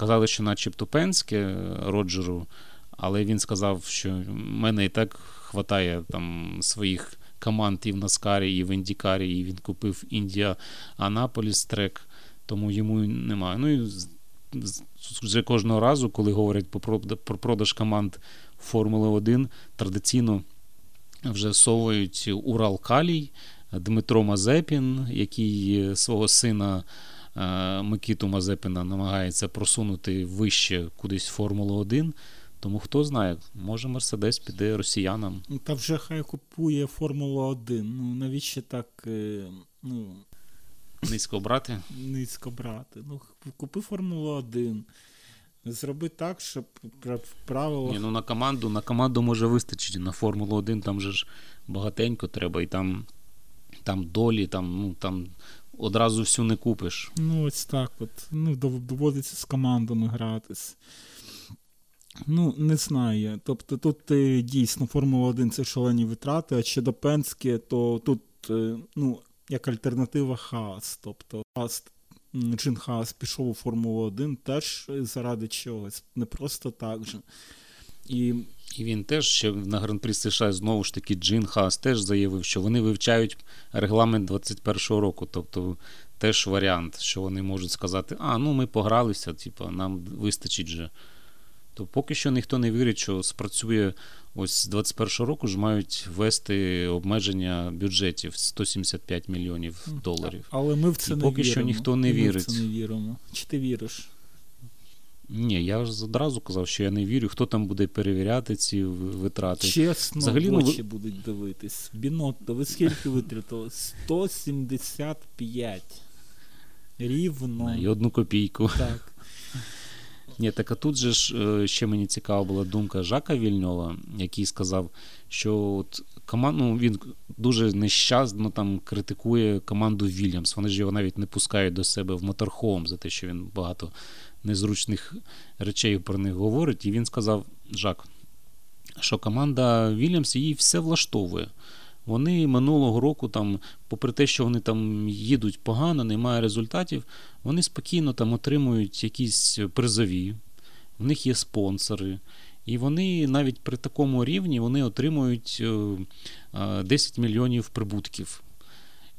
Казали, що начебто Пенське е, Роджеру, але він сказав, що в мене і так хватає там своїх команд і в Наскарі, і в Індікарі, і він купив Індія Анаполіс трек, тому йому немає. Ну і вже кожного разу, коли говорять про продаж команд Формули 1, традиційно вже совують Урал Калій, Дмитро Мазепін, який свого сина. Е, Микиту Мазепіна намагається просунути вище кудись Формулу 1. Тому хто знає, може Мерседес піде росіянам. Ну, та вже хай купує Формулу 1. Ну навіщо так е, ну, низько брати? Низько брати. Ну, купи Формулу 1. Зроби так, щоб правило. Ні, ну на команду на команду може вистачити. На Формулу 1 там же ж багатенько треба, і там там долі, там, ну, там одразу всю не купиш. Ну, ось так. от. Ну, Доводиться з командами гратись. Ну, не знаю. Тобто тут дійсно Формула 1 це шалені витрати, а щодо Пенське, то тут е, ну, як альтернатива Хаас. Тобто Хаас, Джин Хаас пішов у Формулу 1 теж заради чогось, не просто так же. І і він теж ще на Гран-прі США знову ж таки Джин Хаас теж заявив, що вони вивчають регламент 21-го року. Тобто теж варіант, що вони можуть сказати, а ну ми погралися, типу, нам вистачить же. То поки що ніхто не вірить, що спрацює ось з 21-го року ж мають ввести обмеження бюджетів 175 мільйонів доларів. Але ми в це І не поки віримо. що ніхто не І вірить. Ми в це не віримо. Чи ти віриш? Ні, я ж одразу казав, що я не вірю, хто там буде перевіряти ці витрати. Чесно, Взагалі, в ну, очі ну, будуть дивитись. Бінотто, ви скільки витратили? 175. Рівно. І одну копійку. Так. Ні, так а тут же ж е, ще мені цікава була думка Жака Вільньова, який сказав, що от команду ну, він дуже нещасно там критикує команду Вільямс. Вони ж його навіть не пускають до себе в моторхом за те, що він багато незручних речей про них говорить. І він сказав: Жак, що команда Вільямс її все влаштовує. Вони минулого року, там, попри те, що вони там їдуть погано, немає результатів, вони спокійно там отримують якісь призові, в них є спонсори. І вони навіть при такому рівні вони отримують 10 е, е, мільйонів прибутків.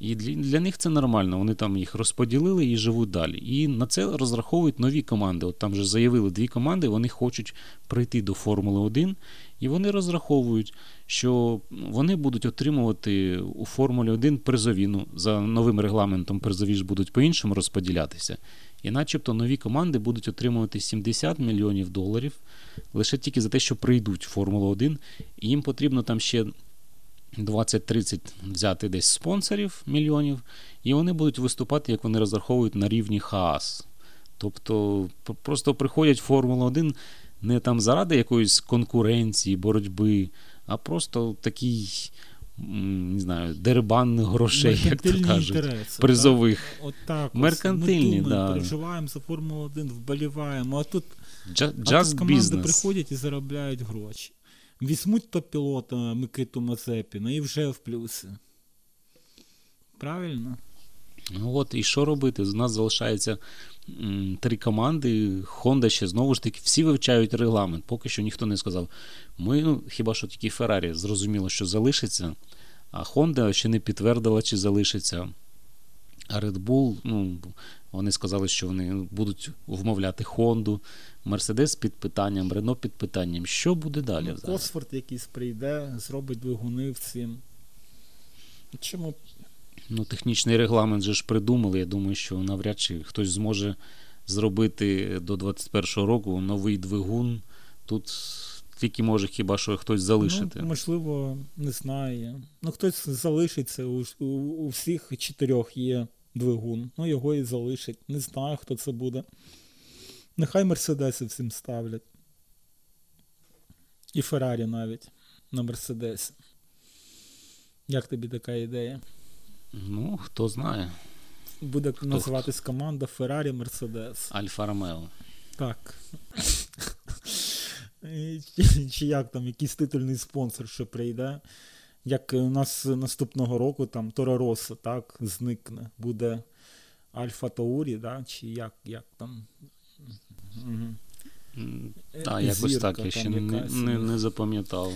І для, для них це нормально. Вони там їх розподілили і живуть далі. І на це розраховують нові команди. От там вже заявили дві команди, вони хочуть прийти до Формули 1, і вони розраховують, що вони будуть отримувати у Формулі 1 призові. За новим регламентом призові ж будуть по-іншому розподілятися. І начебто нові команди будуть отримувати 70 мільйонів доларів лише тільки за те, що прийдуть в Формулу 1, і їм потрібно там ще 20-30 взяти десь спонсорів мільйонів, і вони будуть виступати, як вони розраховують на рівні Хаас. Тобто просто приходять в Формулу 1 не там заради якоїсь конкуренції, боротьби, а просто такий. Не знаю, дербан грошей, як то кажуть, інтереси, призових. Так? От так Меркантильні, ми да. переживаємо за Формулу 1, вболіваємо, а тут, Just а тут команди business. приходять і заробляють гроші. Візьмуть то пілота Микиту Мазепіна і вже в плюси. Правильно? Ну от, і що робити? У нас залишається м, три команди. Honda ще знову ж таки всі вивчають регламент. Поки що ніхто не сказав. Ми, ну, хіба що тільки Феррарі зрозуміло, що залишиться, а Honda ще не підтвердила, чи залишиться. А Red Bull, ну, вони сказали, що вони будуть вмовляти Хонду, Мерседес під питанням, Рено під питанням. Що буде далі? Ну, Косфорд якийсь прийде, зробить двигуни в цим. Чому? Ну, Технічний регламент же ж придумали. Я думаю, що навряд чи хтось зможе зробити до 21-го року новий двигун. Тут тільки може хіба що хтось залишити. Ну, Можливо, не знаю. Ну, хтось залишиться. У, у, у всіх чотирьох є двигун. Ну, його і залишить. Не знаю, хто це буде. Нехай Мерседеси всім ставлять. І Феррарі навіть на Мерседесі. Як тобі така ідея? Ну, хто знає. Буде хто називатись хто? команда Феррарі Мерседес. Альфа Ромео. Так. Чи як там якийсь титульний спонсор що прийде? Як у нас наступного року там Торо Россо, так, зникне, буде Альфа Таурі, да? чи як як там так, якось Зірка, так, я ще не, не, не запам'ятав.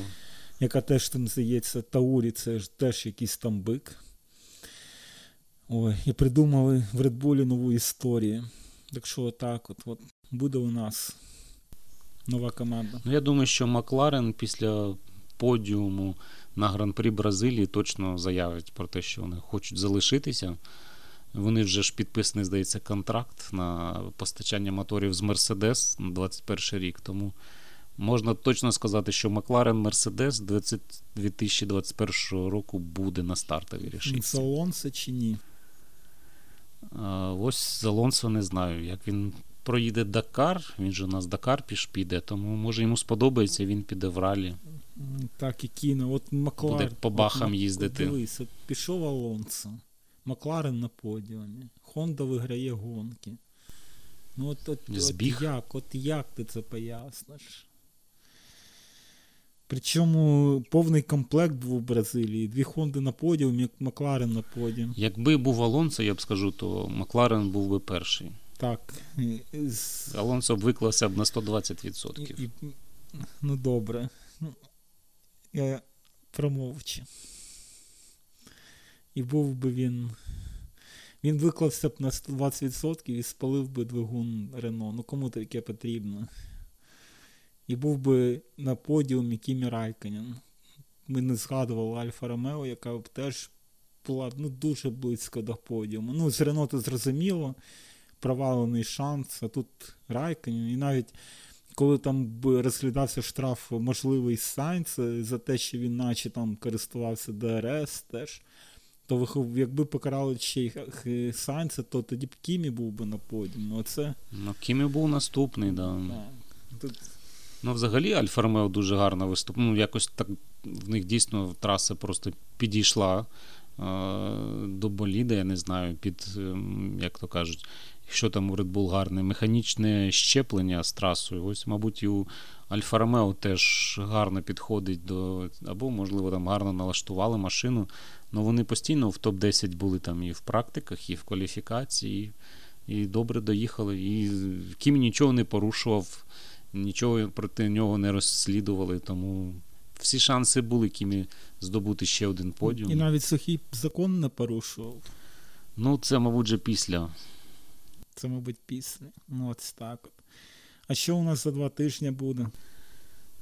Яка теж там здається, Таурі, це ж теж якийсь там бик. Ой, і придумали в Редболі нову історію. Так що отак от, от буде у нас нова команда. Ну, Я думаю, що Макларен після подіуму на Гран-прі Бразилії точно заявить про те, що вони хочуть залишитися. Вони вже ж підписаний, здається, контракт на постачання моторів з Мерседес на 21 рік. Тому можна точно сказати, що Макларен Мерседес 2021 року буде на стартовій рішенні. З Алонсо чи ні? Ось з Алонсо не знаю. Як він проїде Дакар, він же у нас Дакар піш піде, тому може йому сподобається, він піде в ралі. Так, і кіно. От Маклар. Буде по бахам от, їздити. Дивись, от пішов Алонсо. Макларен на подіумі. Хонда виграє гонки. Ну от, от, от як от як ти це поясниш? Причому повний комплект був у Бразилії. Дві Хонди на подіумі, Макларен на подіум. Якби був Алонсо, я б скажу, то Макларен був би перший. Так. Алонсо б виклався б на 120%. І, і, ну добре. Я промовчу і був би він. Він виклався б на 120% і спалив би двигун Рено. Ну кому таке потрібно? І був би на подіумі Кімі Райконін. Ми не згадували Альфа Ромео, яка б теж була ну, дуже близько до подіуму. Ну, з Рено то зрозуміло. провалений шанс, а тут Райконін. І навіть коли там розглядався штраф можливий Сайнц за те, що він наче там користувався ДРС теж, то якби покарали ще й Сайнца, то тоді б Кімі був би на подіумі. Ну, оце... Ну, Кімі був наступний, да. да. Тут... Ну, взагалі, Альфа Ромео дуже гарно виступив. Ну, якось так в них дійсно траса просто підійшла е- до боліда, я не знаю, під, е- як то кажуть, що там у Red Bull гарне, механічне щеплення з трасою. Ось, мабуть, і у Альфа Ромео теж гарно підходить до. Або, можливо, там гарно налаштували машину. Ну вони постійно в топ-10 були там і в практиках, і в кваліфікації, і добре доїхали. І Кім нічого не порушував, нічого проти нього не розслідували. Тому всі шанси були Кімі здобути ще один подіум. І навіть сухий закон не порушував. Ну, це, мабуть, вже після. Це, мабуть, після. Ну, ось так от. А що у нас за два тижні буде?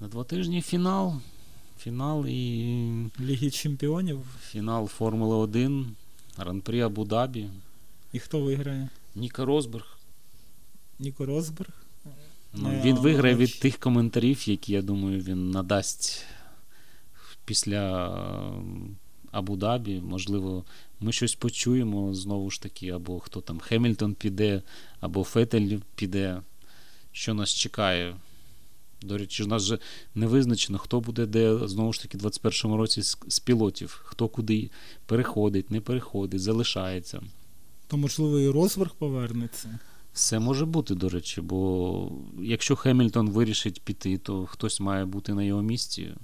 За два тижні фінал. Фінал і. Ліги Чемпіонів. Фінал Формули 1, Гран-прі Абу-Дабі. І хто виграє? Ніко Розберг. Ніко Розберг? Ну, ну Він виграє від тих коментарів, які, я думаю, він надасть після Абу-Дабі. Можливо, ми щось почуємо знову ж таки, або хто там Хемільтон піде, або Фетель піде. Що нас чекає? До речі, у нас же не визначено, хто буде де знову ж таки, в 2021 році з, з пілотів, хто куди переходить, не переходить, залишається. То, можливо, і Росберг повернеться. Все може бути, до речі, бо якщо Хемільтон вирішить піти, то хтось має бути на його місці.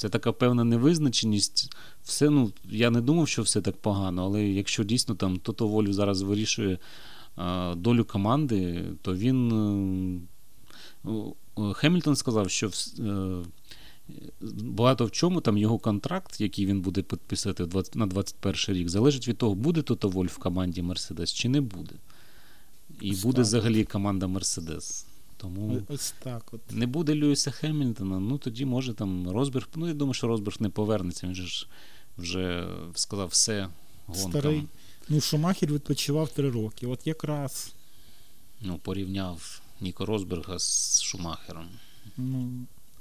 Це така певна невизначеність. Все, ну, Я не думав, що все так погано, але якщо дійсно там Тото Волю зараз вирішує а, долю команди, то він. А, Хемільтон сказав, що е, багато в чому там його контракт, який він буде підписати на 21 рік, залежить від того, буде Тото Воль в команді Мерседес чи не буде. І буде взагалі команда Мерседес. Тому Ось так от. не буде Льюіса Хемільтона, ну тоді може там Розберг. Ну, я думаю, що Розберг не повернеться. Він же ж вже сказав все гонкам. Старий. Ну, Шумахер відпочивав три роки. От якраз. Ну, порівняв Ніко Розберга з Шумахером. Ну,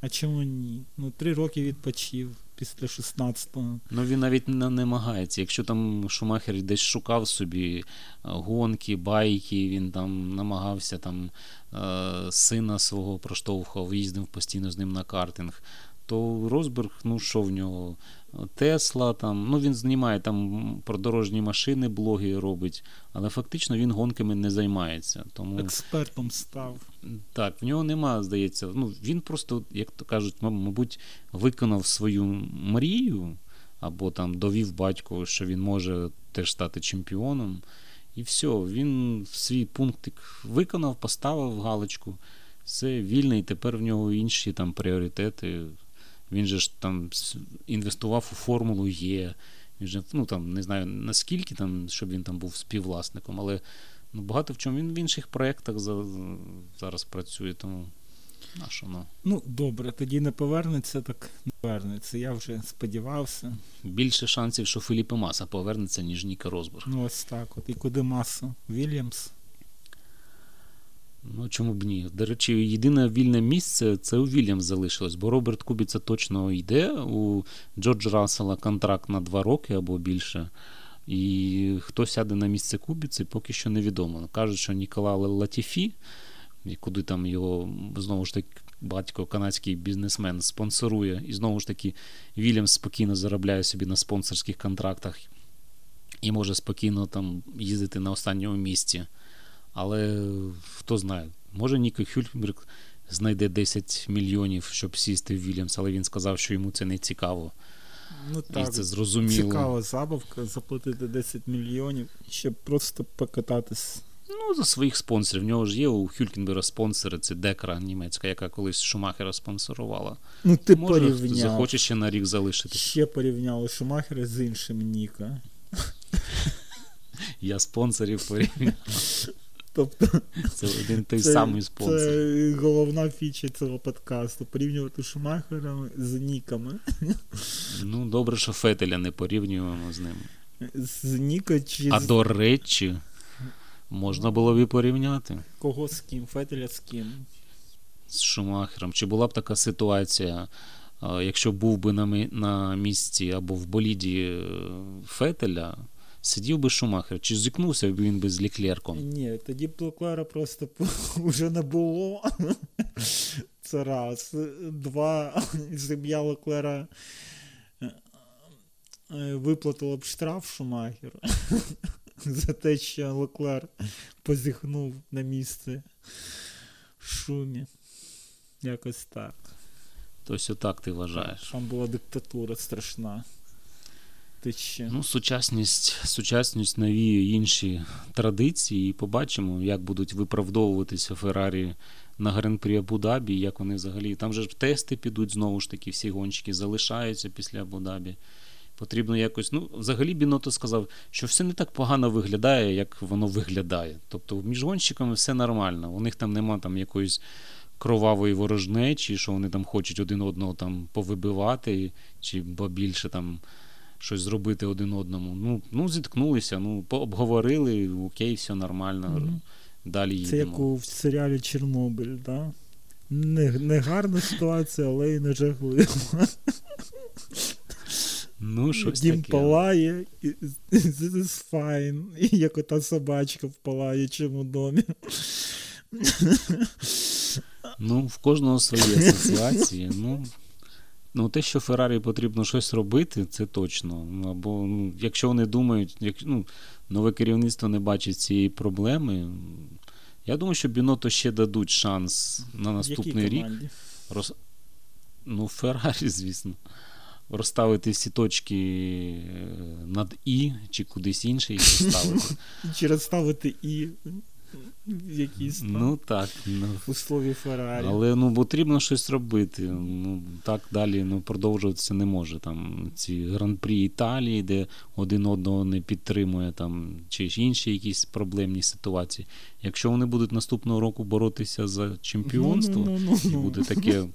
а чому ні? Ну, три роки відпочив після 16-го. Ну він навіть не намагається. Якщо там Шумахер десь шукав собі е, гонки, байки, він там намагався там е, сина свого проштовхував, їздив постійно з ним на картинг, то Розберг, ну що в нього? Тесла, там, ну він знімає там про дорожні машини, блоги робить, але фактично він гонками не займається. Тому... Експертом став. Так, в нього нема, здається. ну Він просто, як то кажуть, мабуть, виконав свою мрію, або там довів батьку, що він може теж стати чемпіоном. І все, він свій пунктик виконав, поставив галочку. Все вільний, тепер в нього інші там пріоритети. Він же ж там інвестував у Формулу Є. Він же, ну там не знаю наскільки там, щоб він там був співвласником, але ну, багато в чому він в інших проєктах за, зараз працює, тому на що, ну. Ну, добре, тоді не повернеться, так не повернеться. Я вже сподівався. Більше шансів, що Філіппе Маса повернеться, ніж Ніка Розберг. Ну, ось так. От. І куди Маса? Вільямс? Ну, чому б ні? До речі, єдине вільне місце це у Вільямс залишилось, бо Роберт Кубіца точно йде. У Джорджа Рассела контракт на два роки або більше. І хто сяде на місце Кубіці, поки що невідомо. Кажуть, що Нікола Латіфі, куди там його знову ж таки батько, канадський бізнесмен, спонсорує. І знову ж таки, Вільямс спокійно заробляє собі на спонсорських контрактах і може спокійно там їздити на останньому місці. Але хто знає, може Ніко Хюльберг знайде 10 мільйонів, щоб сісти в Вільямс, але він сказав, що йому це не цікаво. Ну так, І це зрозуміло. Цікава забавка заплатити 10 мільйонів, щоб просто покататись. Ну, за своїх спонсорів. В нього ж є у Хюлькенбера спонсори, це Декра німецька, яка колись Шумахера спонсорувала. Ну, ти Може, порівняв. захоче ще на рік залишити. Ще порівняли Шумахера з іншим Ніка. Я спонсорів порівняв. Тобто, Це один той це, самий спонсор. Це головна фіча цього подкасту. Порівнювати Шумахера з Ніками. Ну, добре, що Фетеля не порівнюємо з ним. З Ніка чи А до речі, Можна було б і порівняти Кого з ким? Фетеля з ким? з Шумахером. Чи була б така ситуація, якщо був би на місці або в боліді е, Фетеля, сидів би Шумахер, чи зіткнувся б він би з Леклерком? Ні, тоді б Леклера просто вже не було. Це раз. Два. Сім'я Леклера е, е, виплатила б штраф Шумахеру за те, що Леклер позіхнув на місце в шумі. Якось так. Тобто отак ти вважаєш. Там була диктатура страшна. Ти. Ну, сучасність, сучасність навіює інші традиції, і побачимо, як будуть виправдовуватися Феррарі на гран-прі Абу-Дабі, як вони взагалі. Там же ж тести підуть знову ж таки, всі гонщики залишаються після Абу-Дабі. Потрібно якось. Ну, взагалі Біното сказав, що все не так погано виглядає, як воно виглядає. Тобто між гонщиками все нормально. У них там нема там якоїсь кровавої ворожнечі, що вони там хочуть один одного там повибивати, чи більше там щось зробити один одному. Ну, ну зіткнулися, ну, обговорили, окей, все нормально. Мгм. Далі Це як у в серіалі Чорнобиль, да? Не, не гарна ситуація, але й не жахлива. Ну, щось Дім таке. палає, this is fine. І як ота собачка в палаючому домі. Ну, в кожного свої асоціації. Ну, ну, те, що Феррарі потрібно щось робити, це точно. Ну, Або ну, якщо вони думають, як, ну, нове керівництво не бачить цієї проблеми, я думаю, що Біното ще дадуть шанс на наступний Якій рік. Роз... Ну, Феррарі, звісно. Розставити всі точки е, над І чи кудись інше їх поставити. Чи розставити і в якійсь там Ну так. Ну, у слові Феррарі. але ну, потрібно щось робити. Ну, так далі ну, продовжуватися не може. Там ці гран-прі Італії, де один одного не підтримує, там, чи інші якісь проблемні ситуації. Якщо вони будуть наступного року боротися за чемпіонство, Ну, ну, ну, і ну. буде таке.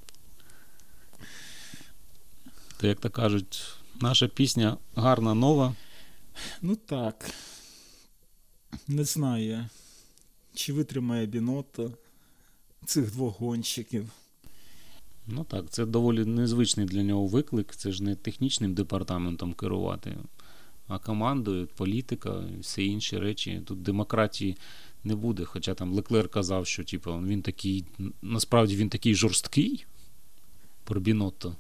То, як то кажуть, наша пісня гарна, нова. Ну так. Не знаю, чи витримає Біното цих двох гонщиків. Ну так, це доволі незвичний для нього виклик. Це ж не технічним департаментом керувати, а командою, політика і все інші речі. Тут демократії не буде. Хоча там Леклер казав, що типу, він такий, насправді він такий жорсткий про Бінотто.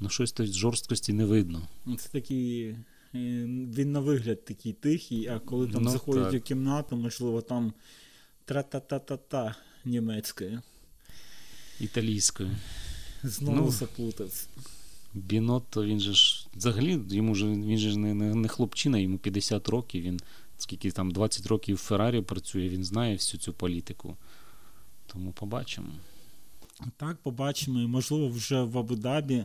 Ну, щось тут жорсткості не видно. Ну, Це такий. е, Він на вигляд такий тихий, а коли там Ну, заходять так. у кімнату, можливо, там тра-та-та-та-та німецькою. Італійською. Знову Ну. заплутався. Бінотто, він же ж взагалі, йому ж він же ж не, не, не хлопчина, йому 50 років. Він скільки там 20 років в Феррарі працює, він знає всю цю політику. Тому побачимо. Так, побачимо. І, можливо, вже в Абу-Дабі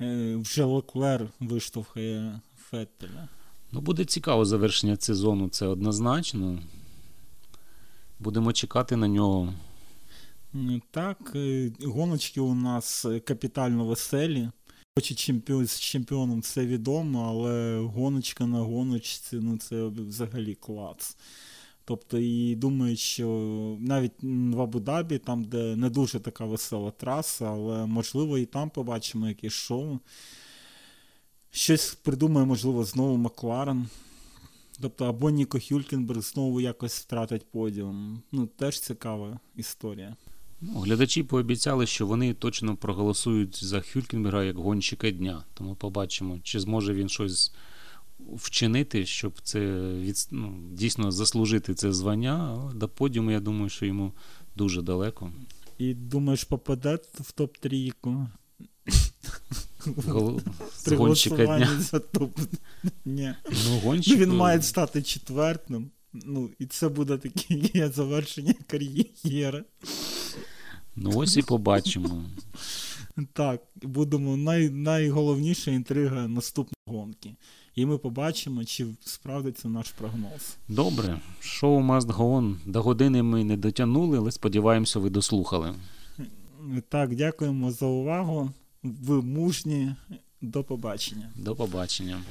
е, вже Леклер виштовхає Феттеля. Ну, буде цікаво завершення сезону, це однозначно. Будемо чекати на нього. Так, е, гоночки у нас е, капітально веселі. Хоч чемпіон, з чемпіоном це відомо, але гоночка на гоночці, ну це взагалі клац. Тобто, і думаю, що навіть в Абу-Дабі, там, де не дуже така весела траса, але можливо і там побачимо якесь шоу. Щось придумає, можливо, знову Макларен. Тобто, або Ніко Хюлькенберг знову якось втратить подіум. Ну, теж цікава історія. Ну, глядачі пообіцяли, що вони точно проголосують за Хюлькенберга як гонщика дня. Тому побачимо, чи зможе він щось вчинити, щоб це від, ну, дійсно заслужити це звання. Але до подіуму, я думаю, що йому дуже далеко. І думаєш, попаде в топ-трійку? При гонщика дня. за топ. Ні. Ну, Ну, гонщик, він має стати четвертим. Ну, і це буде таке завершення кар'єри. ну ось і побачимо. Так, будемо най, найголовніша інтрига наступної гонки. І ми побачимо, чи справдиться наш прогноз. Добре, шоу Must Go On. До години ми не дотягнули, але сподіваємося, ви дослухали. Так, дякуємо за увагу. Ви мужні. До побачення. До побачення.